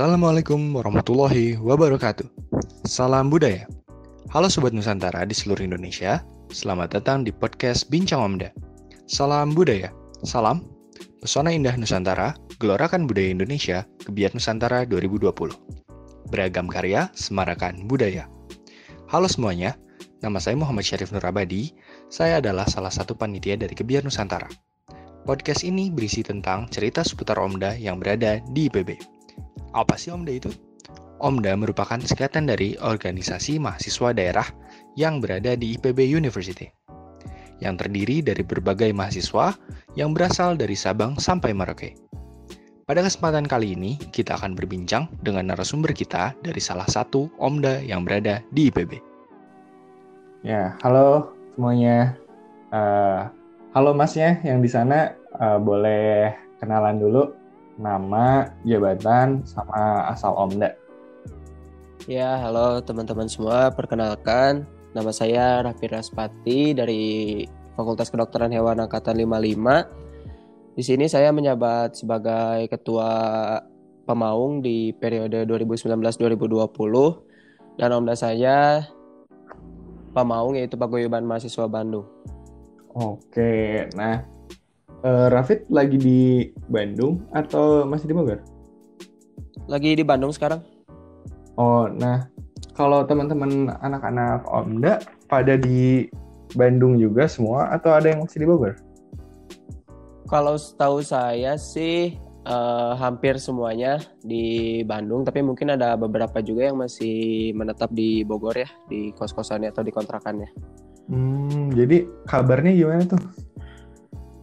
Assalamualaikum warahmatullahi wabarakatuh. Salam budaya. Halo Sobat Nusantara di seluruh Indonesia. Selamat datang di podcast Bincang Omda. Salam budaya. Salam. Pesona indah Nusantara, gelorakan budaya Indonesia, Kebiat Nusantara 2020. Beragam karya, semarakan budaya. Halo semuanya, nama saya Muhammad Syarif Nurabadi. Saya adalah salah satu panitia dari Kebiat Nusantara. Podcast ini berisi tentang cerita seputar Omda yang berada di IPB. Apa sih OMDA itu? OMDA merupakan singkatan dari Organisasi Mahasiswa Daerah yang berada di IPB University, yang terdiri dari berbagai mahasiswa yang berasal dari Sabang sampai Merauke. Pada kesempatan kali ini, kita akan berbincang dengan narasumber kita dari salah satu OMDA yang berada di IPB. Ya, halo semuanya. Uh, halo masnya yang di sana, uh, boleh kenalan dulu nama, jabatan, sama asal Omda. Ya, halo teman-teman semua. Perkenalkan, nama saya Raffi Raspati dari Fakultas Kedokteran Hewan Angkatan 55. Di sini saya menjabat sebagai ketua pemaung di periode 2019-2020 dan omda saya pemaung yaitu Paguyuban Mahasiswa Bandung. Oke, nah uh, Rafid lagi di Bandung atau masih di Bogor? Lagi di Bandung sekarang. Oh, nah kalau teman-teman anak-anak Omda pada di Bandung juga semua atau ada yang masih di Bogor? Kalau setahu saya sih uh, hampir semuanya di Bandung, tapi mungkin ada beberapa juga yang masih menetap di Bogor ya, di kos-kosannya atau di kontrakannya. Hmm, jadi kabarnya gimana tuh?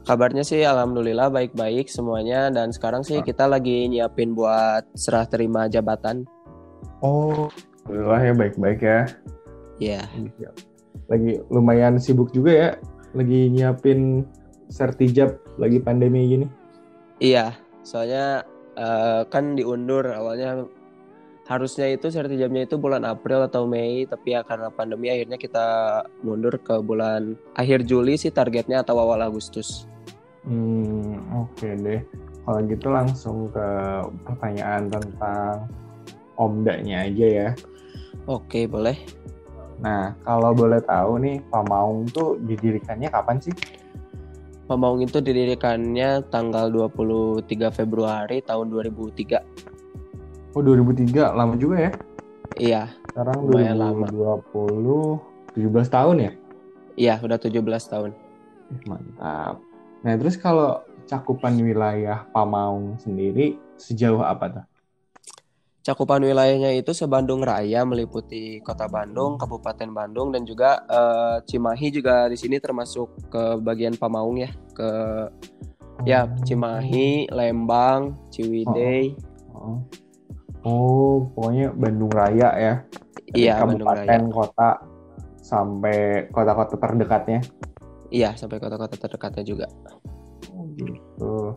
Kabarnya sih alhamdulillah baik-baik semuanya dan sekarang sih kita lagi nyiapin buat serah terima jabatan. Oh, alhamdulillah ya baik-baik ya. Iya. Yeah. Lagi lumayan sibuk juga ya, lagi nyiapin sertijab lagi pandemi gini. Iya, soalnya uh, kan diundur awalnya harusnya itu sertijabnya itu bulan April atau Mei tapi ya karena pandemi akhirnya kita mundur ke bulan akhir Juli sih targetnya atau awal Agustus. Hmm, oke okay deh. Kalau gitu langsung ke pertanyaan tentang omdanya aja ya. Oke, boleh. Nah, kalau boleh tahu nih, Pamaung tuh didirikannya kapan sih? Pamaung itu didirikannya tanggal 23 Februari tahun 2003. Oh, 2003. Lama juga ya? Iya. Sekarang 2020, lama. 17 tahun ya? Iya, udah 17 tahun. Mantap. Nah, terus kalau cakupan wilayah Pamaung sendiri sejauh apa tuh? Cakupan wilayahnya itu sebandung raya meliputi Kota Bandung, Kabupaten Bandung dan juga uh, Cimahi juga di sini termasuk ke bagian Pamaung ya, ke ya, oh. ya Cimahi, Lembang, Ciwidey. Oh, oh. Oh pokoknya Bandung Raya ya. iya, Kabupaten, kota sampai kota-kota terdekatnya. Iya, sampai kota-kota terdekatnya juga. Oh, gitu.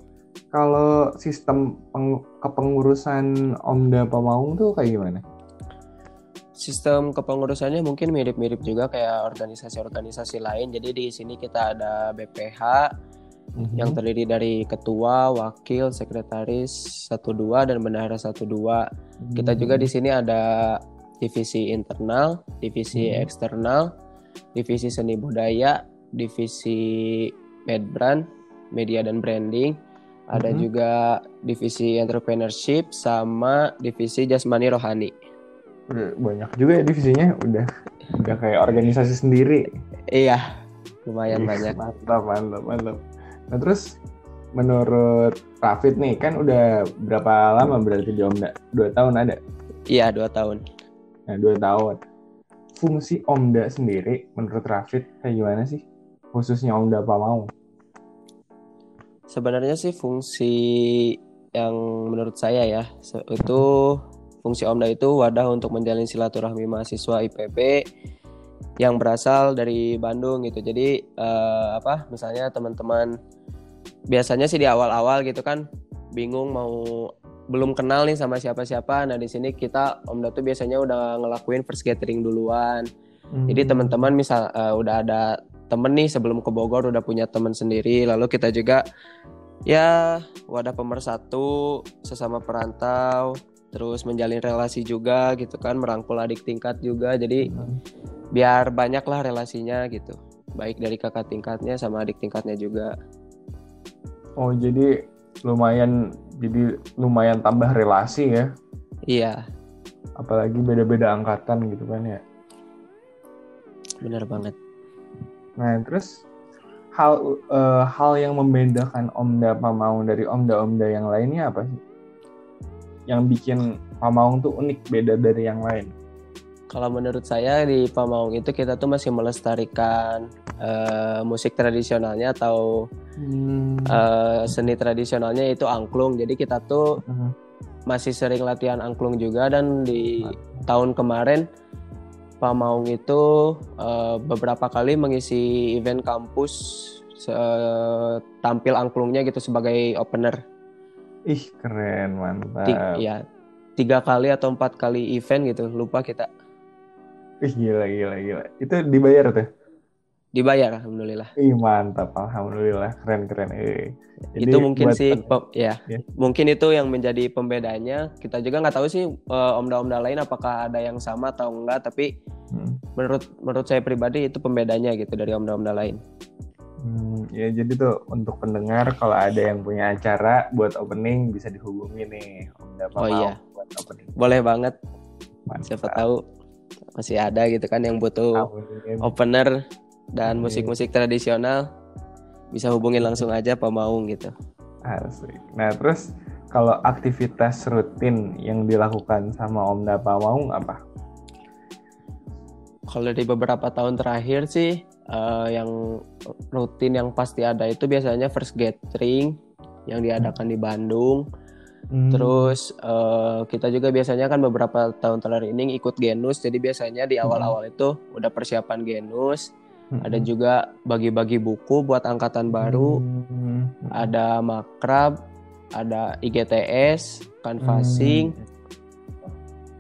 Kalau sistem peng kepengurusan Omda Pemaung tuh kayak gimana? Sistem kepengurusannya mungkin mirip-mirip juga kayak organisasi-organisasi lain. Jadi di sini kita ada BPH mm-hmm. yang terdiri dari ketua, wakil, sekretaris satu dua dan bendahara satu dua. Mm-hmm. Kita juga di sini ada divisi internal, divisi mm-hmm. eksternal, divisi seni budaya, divisi Medbrand, media dan branding. Ada mm -hmm. juga divisi entrepreneurship sama divisi jasmani rohani. Banyak juga ya divisinya, udah udah kayak organisasi sendiri. Iya, lumayan Ih, banyak. Mantap, mantap, mantap. Nah terus menurut Rafid nih kan udah berapa lama berarti di Omda? Dua tahun ada? Iya dua tahun. Nah dua tahun. Fungsi Omda sendiri menurut Rafid kayak gimana sih? khususnya Omda mau? Sebenarnya sih fungsi yang menurut saya ya itu fungsi Omda itu wadah untuk menjalin silaturahmi mahasiswa IPB yang berasal dari Bandung gitu. Jadi uh, apa misalnya teman-teman biasanya sih di awal-awal gitu kan bingung mau belum kenal nih sama siapa-siapa. Nah, di sini kita Omda tuh biasanya udah ngelakuin first gathering duluan. Hmm. Jadi teman-teman misal uh, udah ada temen nih sebelum ke Bogor udah punya temen sendiri lalu kita juga ya wadah pemersatu sesama perantau terus menjalin relasi juga gitu kan merangkul adik tingkat juga jadi Hmm. biar banyak lah relasinya gitu baik dari kakak tingkatnya sama adik tingkatnya juga Oh jadi lumayan jadi lumayan tambah relasi ya. iya Apalagi beda-beda angkatan gitu kan ya. bener banget Nah terus hal eh, hal yang membedakan Omda Pamaung dari Omda-Omda yang lainnya apa sih? Yang bikin Pamaung tuh unik beda dari yang lain. kalau menurut saya di Pamaung itu kita tuh masih melestarikan eh, musik tradisionalnya atau eh, seni tradisionalnya itu angklung jadi kita tuh Mhm. masih sering latihan angklung juga dan di tahun kemarin Pamaung itu eh, beberapa kali mengisi event kampus se- tampil angklungnya gitu sebagai opener. Ih keren mantap. Ti- ya tiga kali atau empat kali event gitu lupa kita Ih gila gila gila. Itu dibayar tuh. dibayar alhamdulillah. Ih mantap alhamdulillah keren keren. Eh. Jadi itu mungkin buat sih ya Ya. mungkin itu yang menjadi pembedanya. Kita juga nggak tahu sih eh, omda-omda lain apakah ada yang sama atau enggak tapi Hmm. menurut menurut saya pribadi itu pembedanya gitu dari omda-omda lain. Hmm, ya jadi tuh untuk pendengar kalau ada yang punya acara buat opening bisa dihubungi nih Omda Oh Pamaung iya. buat opening. Boleh banget Mantap. siapa tahu masih ada gitu kan yang butuh Amin. opener dan musik-musik tradisional bisa hubungin langsung aja Pamaung gitu. Asik. Nah terus kalau aktivitas rutin yang dilakukan sama Omda Pamaung apa? Kalau di beberapa tahun terakhir sih eh, yang rutin yang pasti ada itu biasanya first gathering yang diadakan di Bandung. Hmm. Terus eh, kita juga biasanya kan beberapa tahun terakhir ini ikut genus, jadi biasanya di awal-awal itu udah persiapan genus. Hmm. Ada juga bagi-bagi buku buat angkatan baru. Hmm. ada makrab, ada IGTS, canvassing, Hmm.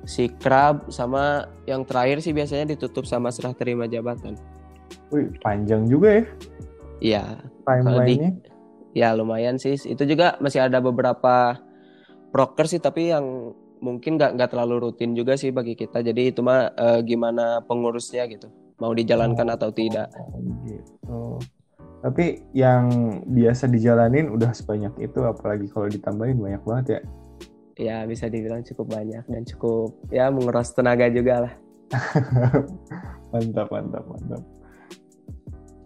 sikrab, sama yang terakhir sih biasanya ditutup sama serah terima jabatan. Wih panjang juga ya Iya, timelinenya. ya lumayan sih. Itu juga masih ada beberapa proker sih, tapi yang mungkin nggak nggak terlalu rutin juga sih bagi kita. Jadi itu mah eh, gimana pengurusnya gitu, mau dijalankan Oh, atau tidak. Gitu. Tapi yang biasa dijalanin udah sebanyak itu, apalagi kalau ditambahin banyak banget ya. Ya bisa dibilang cukup banyak dan cukup ya menguras tenaga juga lah. mantap, mantap, mantap.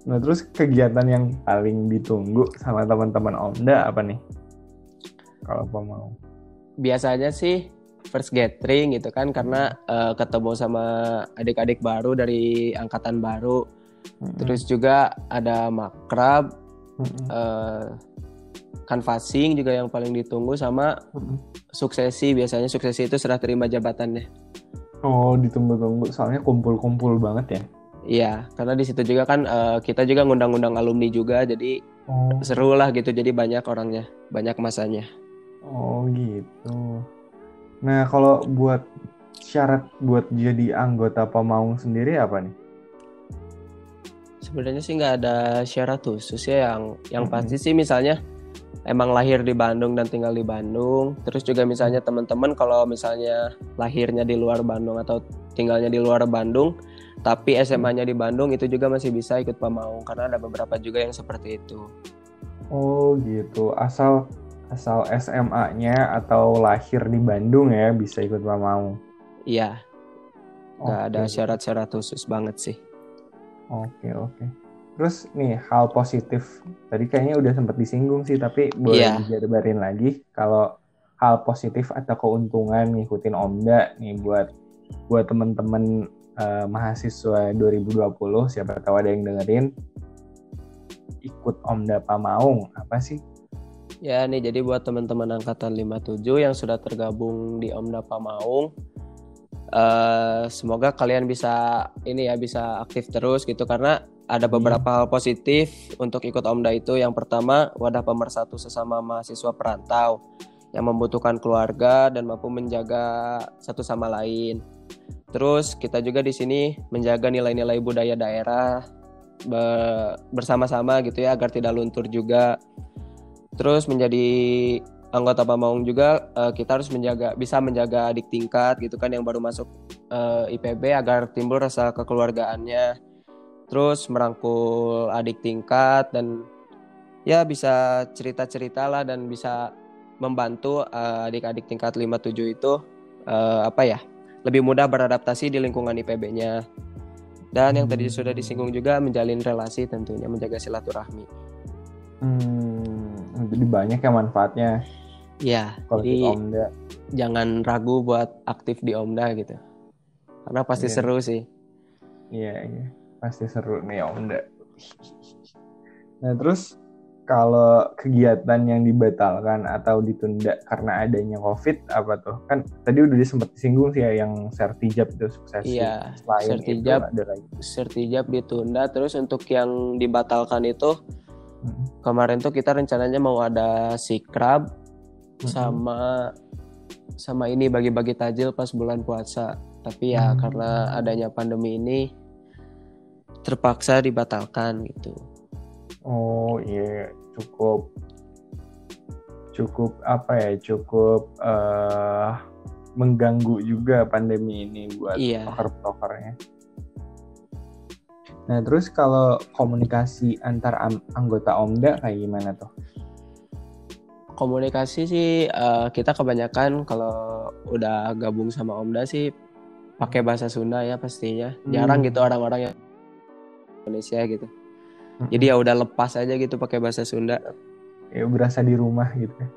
Nah terus kegiatan yang paling ditunggu sama teman-teman Omda apa nih? Kalau apa mau? biasanya sih first gathering gitu kan karena eh, ketemu sama adik-adik baru dari angkatan baru terus juga ada makrab eh, canvassing juga yang paling ditunggu sama Mm-mm. suksesi biasanya suksesi itu serah terima jabatannya Oh ditunggu-tunggu, soalnya kumpul-kumpul banget ya. Iya karena di situ juga kan eh, kita juga ngundang-undang alumni juga jadi Oh, seru lah gitu jadi banyak orangnya banyak masanya oh gitu. Nah kalau buat syarat buat jadi anggota Pemaung sendiri apa nih? Sebenarnya sih nggak ada syarat khusus ya yang yang Mm-mm. pasti sih misalnya emang lahir di Bandung dan tinggal di Bandung. Terus juga misalnya teman-teman kalau misalnya lahirnya di luar Bandung atau tinggalnya di luar Bandung, tapi SMA-nya di Bandung itu juga masih bisa ikut Pamaung karena ada beberapa juga yang seperti itu. Oh gitu, asal asal SMA-nya atau lahir di Bandung ya bisa ikut Pemaung. Iya, nggak ada Oke. syarat-syarat khusus banget sih. Oke oke. Terus nih hal positif tadi kayaknya udah sempat disinggung sih tapi boleh Iya. dijabarin lagi kalau hal positif atau keuntungan ngikutin Omda nih buat buat temen-temen eh, mahasiswa 2020 siapa tahu ada yang dengerin ikut Omda Pamaung apa sih? Ya nih jadi buat teman-teman angkatan 57 yang sudah tergabung di Omda Pamaung eh semoga kalian bisa ini ya bisa aktif terus gitu karena ada beberapa hal positif untuk ikut Omda itu. Yang pertama, wadah pemersatu sesama mahasiswa perantau yang membutuhkan keluarga dan mampu menjaga satu sama lain. Terus kita juga di sini menjaga nilai-nilai budaya daerah be- bersama-sama gitu ya agar tidak luntur juga. Terus menjadi anggota Pamaung juga uh, kita harus menjaga bisa menjaga adik tingkat gitu kan yang baru masuk uh, IPB agar timbul rasa kekeluargaannya terus merangkul adik tingkat dan ya bisa cerita-cerita lah dan bisa membantu uh, adik-adik tingkat 57 itu apa ya lebih mudah beradaptasi di lingkungan IPB-nya dan yang tadi sudah disinggung juga menjalin relasi tentunya menjaga silaturahmi. Hmm, jadi banyak ya manfaatnya. Iya. Jadi Omda. jangan ragu buat aktif di Omda gitu. Karena pasti yeah. seru sih. Iya, iya. Pasti seru nih Omda. Nah, terus kalau kegiatan yang dibatalkan atau ditunda karena adanya COVID apa tuh? Kan tadi udah sempat disinggung sih ya yang sertijab itu sukses. Iya, Selain sertijab itu ada lagi. Sertijab ditunda terus untuk yang dibatalkan itu hmm. kemarin tuh kita rencananya mau ada sikrab hmm. sama sama ini bagi-bagi tajil pas bulan puasa tapi ya hmm. karena adanya pandemi ini terpaksa dibatalkan gitu oh iya cukup cukup apa ya cukup uh, mengganggu juga pandemi ini buat iya. proker-prokernya nah terus kalau komunikasi antar anggota Omda kayak gimana tuh komunikasi sih uh, kita kebanyakan kalau udah gabung sama Omda sih pakai bahasa Sunda ya pastinya. Hmm. Jarang gitu orang-orang yang Indonesia gitu. Jadi ya udah lepas aja gitu pakai bahasa Sunda. Ya berasa di rumah gitu ya.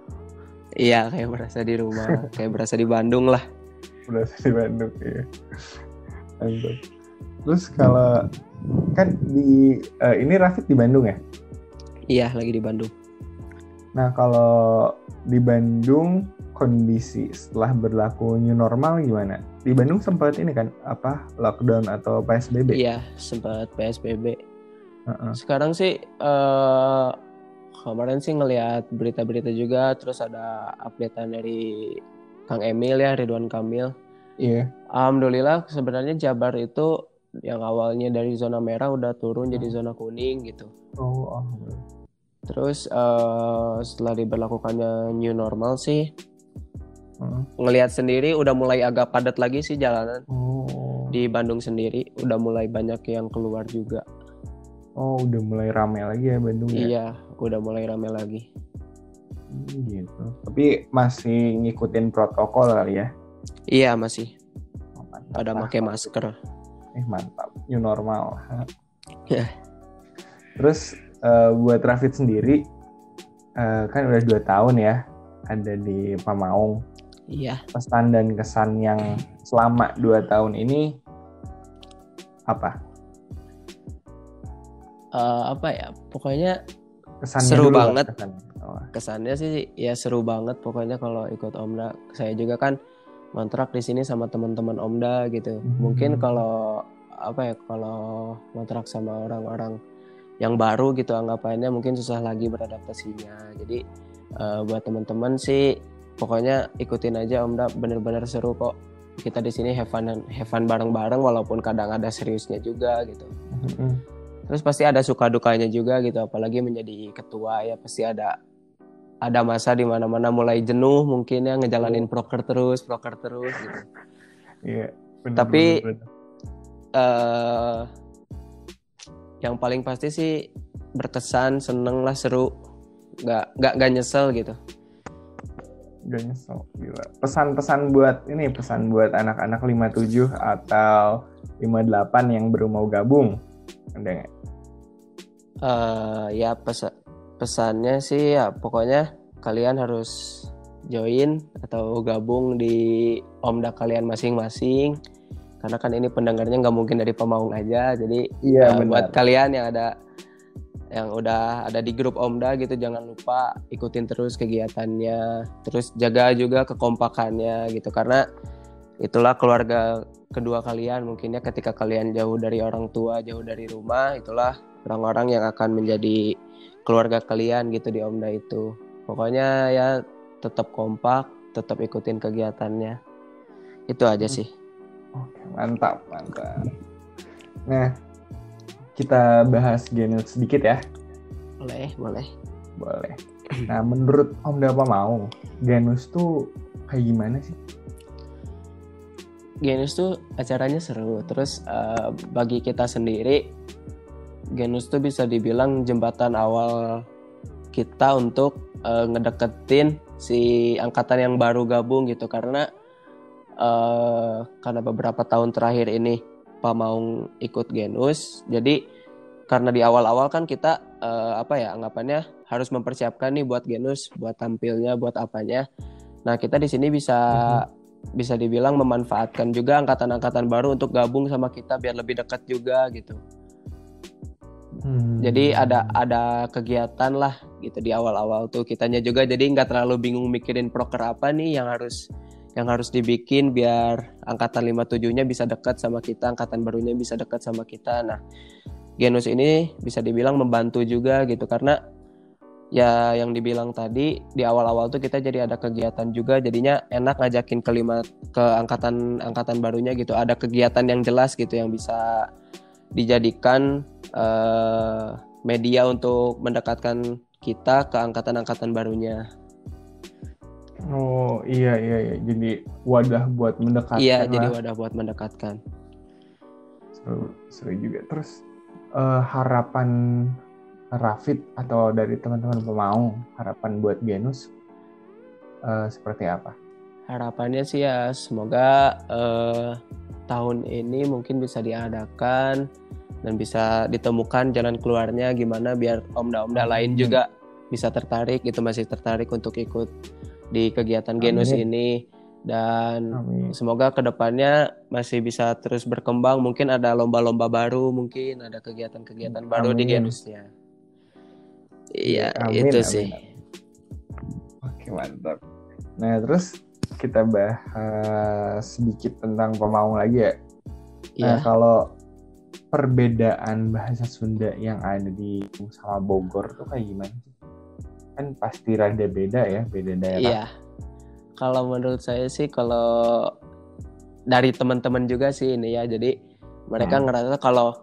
Iya kayak berasa di rumah, kayak berasa di Bandung lah. Berasa di Bandung ya. Terus kalau kan di uh, ini Rafid di Bandung ya? Iya lagi di Bandung. Nah, kalau di Bandung kondisi setelah berlaku new normal gimana? Di Bandung sempat ini kan apa lockdown atau PSBB? Iya, sempat PSBB. Uh-uh. Sekarang sih uh, kemarin sih ngelihat berita-berita juga terus ada updatean dari Kang Emil ya Ridwan Kamil. Iya. Yeah. Alhamdulillah sebenarnya Jabar itu yang awalnya dari zona merah udah turun jadi zona kuning gitu. Oh, oh. Terus uh, setelah diberlakukannya new normal sih, hmm. ngelihat sendiri udah mulai agak padat lagi sih jalanan. Oh. Di Bandung sendiri udah mulai banyak yang keluar juga. Oh, udah mulai rame lagi ya Bandung ya? Iya, udah mulai rame lagi. Hmm, gitu. Tapi masih ngikutin protokol kali ya? Iya masih. Oh, Pada pakai masker. Eh mantap, new normal. Ya. Terus uh, buat Rafid sendiri uh, kan udah dua tahun ya ada di Pamaung. Iya. Pesan dan kesan yang selama dua tahun ini apa? Uh, apa ya? Pokoknya Kesannya seru banget. Kesannya. Oh. kesannya sih ya seru banget pokoknya kalau ikut Omda. Saya juga kan kontrak di sini sama teman-teman Omda gitu. Hmm. Mungkin kalau apa ya kalau kontrak sama orang-orang yang baru gitu anggapannya mungkin susah lagi beradaptasinya jadi uh, buat teman-teman sih pokoknya ikutin aja Om Da bener-bener seru kok kita di sini have fun have fun bareng-bareng walaupun kadang ada seriusnya juga gitu mm-hmm. Terus pasti ada suka dukanya juga gitu apalagi menjadi ketua ya pasti ada ada masa di mana-mana mulai jenuh mungkin ya ngejalanin proker terus proker terus gitu. Iya yeah, tapi bener, bener. Uh, yang paling pasti sih berkesan seneng lah seru. Nggak nggak nggak nyesel gitu. Nggak nyesel gila. Pesan-pesan buat ini pesan buat anak-anak 57 atau 58 yang baru mau gabung. Ada nggak uh, ya pes pesannya sih ya pokoknya kalian harus join atau gabung di omda kalian masing-masing. Karena kan ini pendengarnya nggak mungkin dari pemaung aja jadi iya, uh, buat kalian yang ada yang udah ada di grup Omda gitu jangan lupa ikutin terus kegiatannya. Terus jaga juga kekompakannya gitu karena itulah keluarga kedua kalian. Mungkinnya ketika kalian jauh dari orang tua jauh dari rumah itulah orang-orang yang akan menjadi keluarga kalian gitu di Omda itu pokoknya ya tetap kompak tetap ikutin kegiatannya itu aja hmm. sih Oke, mantap, mantap. Nah, kita bahas Genius sedikit ya. Boleh, boleh. Boleh. Nah, menurut Om Dapa mau, Genus tuh kayak gimana sih? Genus tuh acaranya seru. Terus uh, bagi kita sendiri, Genus tuh bisa dibilang jembatan awal kita untuk uh, ngedeketin si angkatan yang baru gabung gitu karena uh, karena beberapa tahun terakhir ini Pak Maung ikut Genus, jadi karena di awal-awal kan kita uh, apa ya anggapannya harus mempersiapkan nih buat Genus, buat tampilnya, buat apanya. Nah kita di sini bisa hmm. bisa dibilang memanfaatkan juga angkatan-angkatan baru untuk gabung sama kita biar lebih dekat juga gitu. Hmm. Jadi ada ada kegiatan lah gitu di awal-awal tuh kitanya juga jadi nggak terlalu bingung mikirin proker apa nih yang harus yang harus dibikin biar angkatan 57-nya bisa dekat sama kita, angkatan barunya bisa dekat sama kita. Nah, Genus ini bisa dibilang membantu juga gitu karena ya yang dibilang tadi di awal-awal tuh kita jadi ada kegiatan juga jadinya enak ngajakin kelima ke angkatan angkatan barunya gitu ada kegiatan yang jelas gitu yang bisa dijadikan uh, media untuk mendekatkan kita ke angkatan-angkatan barunya. Oh iya iya iya jadi wadah buat mendekatkan. Iya lah. jadi wadah buat mendekatkan. Seru, seru juga terus uh, harapan Rafid atau dari teman-teman pemau harapan buat Genus uh, seperti apa? Harapannya sih ya semoga uh, tahun ini mungkin bisa diadakan dan bisa ditemukan jalan keluarnya gimana biar omda-omda lain juga bisa tertarik itu masih tertarik untuk ikut di kegiatan Genus Amin. ini. Dan Amin. semoga ke depannya masih bisa terus berkembang. Mungkin ada lomba-lomba baru mungkin ada kegiatan-kegiatan baru di Genusnya. Iya itu amin. sih. Oke mantap. Nah terus kita bahas sedikit tentang pemaung lagi ya. Nah yeah. kalau perbedaan bahasa Sunda yang ada di sama Bogor tuh kayak gimana sih? Kan pasti rada beda ya beda daerah. Iya. Kalau menurut saya sih kalau dari teman-teman juga sih ini ya jadi mereka hmm. ngerasa kalau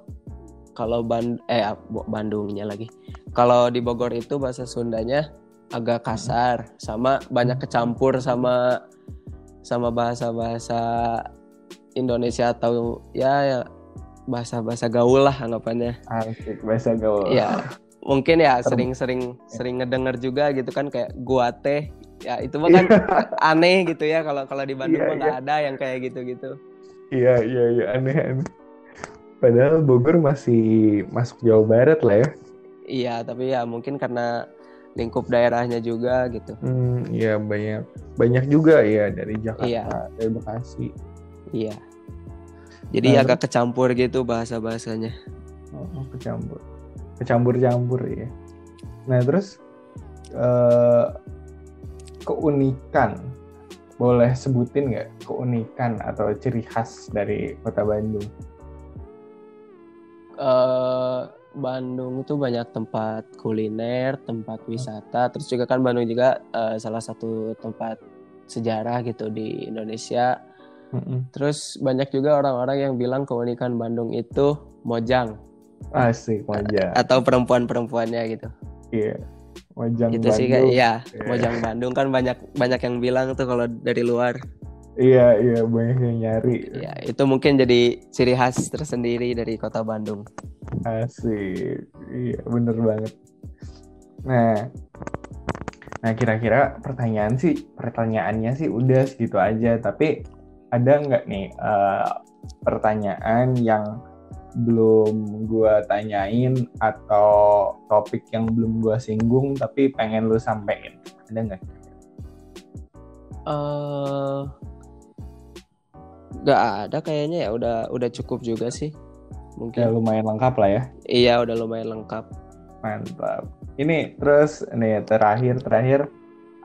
kalau Band eh Bandungnya lagi. Kalau di Bogor itu bahasa Sundanya agak kasar sama banyak kecampur sama sama bahasa-bahasa Indonesia atau ya, ya bahasa-bahasa gaul lah anggapannya. Asik, bahasa gaul. Ya, mungkin ya sering-sering sering ngedenger juga gitu kan kayak gua teh. Ya itu mah kan aneh gitu ya kalau kalau di Bandung yeah, mah nggak yeah. ada yang kayak gitu-gitu. Iya iya iya aneh aneh. Padahal Bogor masih masuk Jawa Barat lah ya. Iya tapi ya mungkin karena lingkup daerahnya juga gitu. Hmm iya banyak banyak juga ya dari Jakarta iya. dari Bekasi. Iya. Jadi nah, agak kecampur gitu bahasa bahasanya oh, kecampur. Kecampur-campur ya. Nah terus uh, keunikan. Boleh sebutin nggak keunikan atau ciri khas dari kota Bandung? Uh, Bandung itu banyak tempat kuliner, tempat wisata, terus juga kan Bandung juga uh, salah satu tempat sejarah gitu di Indonesia. Mm-hmm. Terus banyak juga orang-orang yang bilang keunikan Bandung itu mojang. Asik Mojang. Atau perempuan-perempuannya gitu. Iya. Mojang itu Bandung. sih kayak iya, yeah. Mojang Bandung kan banyak banyak yang bilang tuh kalau dari luar. Iya, iya banyak yang nyari. Iya, itu mungkin jadi ciri khas tersendiri dari kota Bandung. Asik. Iya, bener banget. Nah, nah kira-kira pertanyaan sih, pertanyaannya sih udah segitu aja. Tapi ada nggak nih uh, pertanyaan yang belum gue tanyain atau topik yang belum gue singgung tapi pengen lu sampein ada nggak? Uh, nggak ada kayaknya ya udah udah cukup juga sih mungkin. Ya lumayan lengkap lah ya. Iya udah lumayan lengkap. Mantap. Ini terus nih terakhir terakhir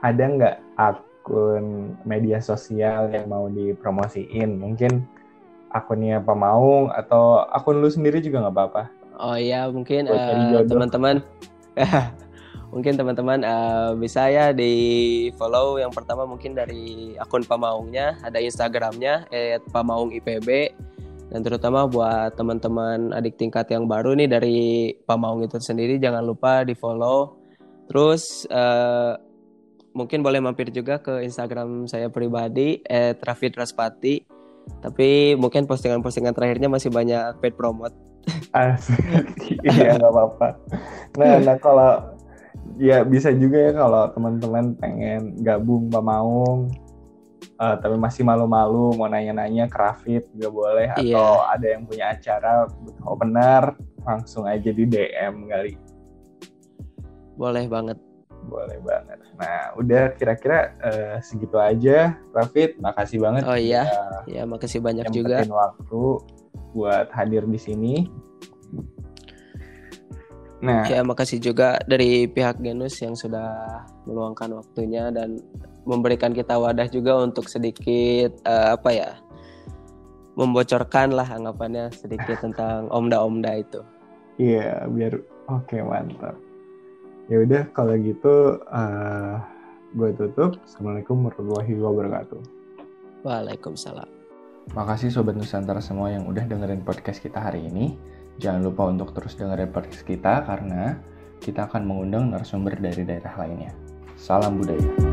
ada nggak akun media sosial yang mau dipromosiin mungkin akunnya Pemaung atau akun lu sendiri juga nggak apa-apa. Oh iya mungkin uh, teman-teman mungkin teman-teman uh, bisa ya di follow yang pertama mungkin dari akun Pamaungnya ada Instagramnya @pamaungipb dan terutama buat teman-teman adik tingkat yang baru nih dari Pamaung itu sendiri jangan lupa di follow Terus uh, mungkin boleh mampir juga ke Instagram saya pribadi @rafid_raspati. Tapi mungkin postingan-postingan terakhirnya masih banyak paid promote. Asik. iya nggak apa-apa. Nah, nah kalau ya bisa juga ya kalau teman-teman pengen gabung Mbak Maung uh, tapi masih malu-malu mau nanya-nanya ke Rafid juga boleh atau yeah. ada yang punya acara opener langsung aja di DM kali. Boleh banget. Boleh banget. Nah, udah kira-kira uh, segitu aja, Rafid. Makasih banget. Oh iya. Ya, makasih banyak juga. waktu buat hadir di sini. Nah, ya makasih juga dari pihak Genus yang sudah meluangkan waktunya dan memberikan kita wadah juga untuk sedikit uh, apa ya membocorkan lah anggapannya sedikit tentang omda-omda itu. Iya, biar oke okay, mantap. Ya udah kalau gitu uh, gue tutup. Assalamualaikum warahmatullahi wabarakatuh. Waalaikumsalam. Makasih Sobat Nusantara semua yang udah dengerin podcast kita hari ini. Jangan lupa untuk terus dengerin podcast kita karena kita akan mengundang narasumber dari daerah lainnya. Salam budaya.